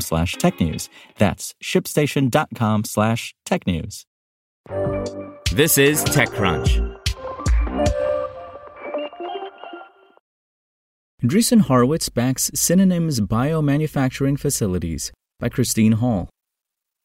slash technews. That's shipstation.com slash technews. This is TechCrunch. Andreessen Horowitz backs Synonym's biomanufacturing facilities by Christine Hall.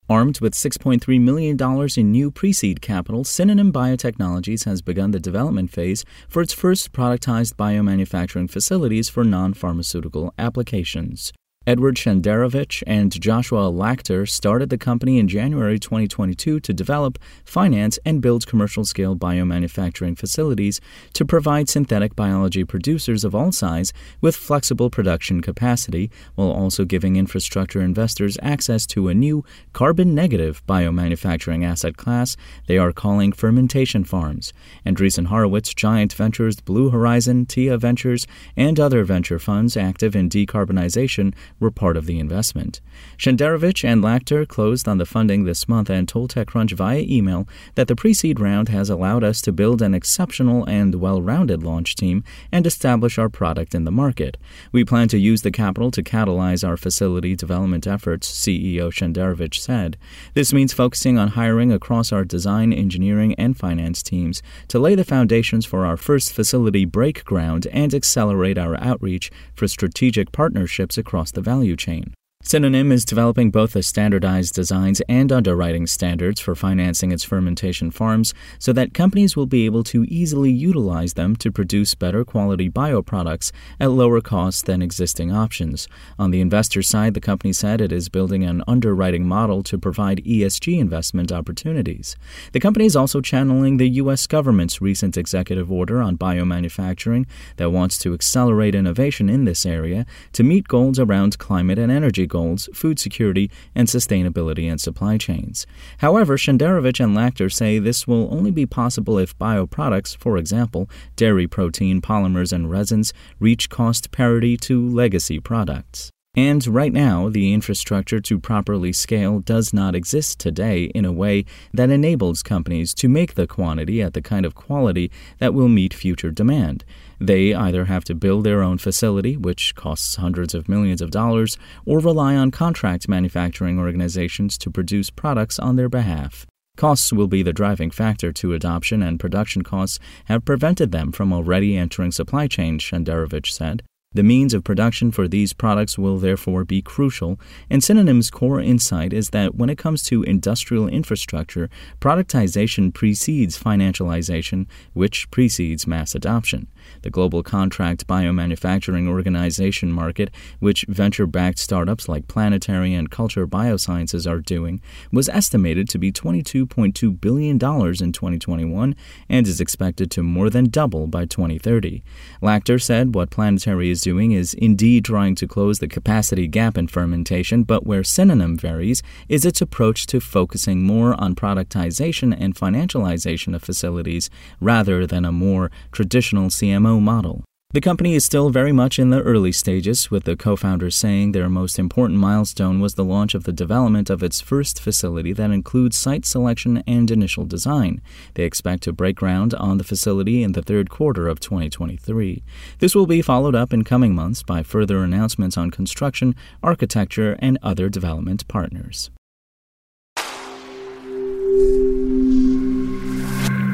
Armed with $6.3 million in new pre seed capital, Synonym Biotechnologies has begun the development phase for its first productized biomanufacturing facilities for non pharmaceutical applications. Edward Shenderovich and Joshua Lachter started the company in January 2022 to develop, finance, and build commercial scale biomanufacturing facilities to provide synthetic biology producers of all size with flexible production capacity, while also giving infrastructure investors access to a new carbon negative biomanufacturing asset class they are calling fermentation farms. Andreessen Horowitz, Giant Ventures, Blue Horizon, TIA Ventures, and other venture funds active in decarbonization were part of the investment. Shenderovich and Lachter closed on the funding this month and told TechCrunch via email that the pre seed round has allowed us to build an exceptional and well rounded launch team and establish our product in the market. We plan to use the capital to catalyze our facility development efforts, CEO Shenderovich said. This means focusing on hiring across our design, engineering, and finance teams to lay the foundations for our first facility break ground and accelerate our outreach for strategic partnerships across the value chain. Synonym is developing both the standardized designs and underwriting standards for financing its fermentation farms so that companies will be able to easily utilize them to produce better quality bioproducts at lower costs than existing options. On the investor side, the company said it is building an underwriting model to provide ESG investment opportunities. The company is also channeling the U.S. government's recent executive order on biomanufacturing that wants to accelerate innovation in this area to meet goals around climate and energy goals, food security, and sustainability and supply chains. However, Shenderovich and Lachter say this will only be possible if bioproducts, for example, dairy protein, polymers, and resins, reach cost parity to legacy products. And right now, the infrastructure to properly scale does not exist today in a way that enables companies to make the quantity at the kind of quality that will meet future demand. They either have to build their own facility, which costs hundreds of millions of dollars, or rely on contract manufacturing organizations to produce products on their behalf. Costs will be the driving factor to adoption, and production costs have prevented them from already entering supply chains, Shenderovich said. The means of production for these products will therefore be crucial, and Synonym's core insight is that when it comes to industrial infrastructure, productization precedes financialization, which precedes mass adoption. The global contract biomanufacturing organization market, which venture backed startups like Planetary and Culture Biosciences are doing, was estimated to be $22.2 billion in 2021 and is expected to more than double by 2030. Lachter said what Planetary is doing is indeed trying to close the capacity gap in fermentation, but where Synonym varies is its approach to focusing more on productization and financialization of facilities rather than a more traditional CMO model. The company is still very much in the early stages, with the co founders saying their most important milestone was the launch of the development of its first facility that includes site selection and initial design. They expect to break ground on the facility in the third quarter of 2023. This will be followed up in coming months by further announcements on construction, architecture, and other development partners.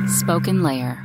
Spoken Layer.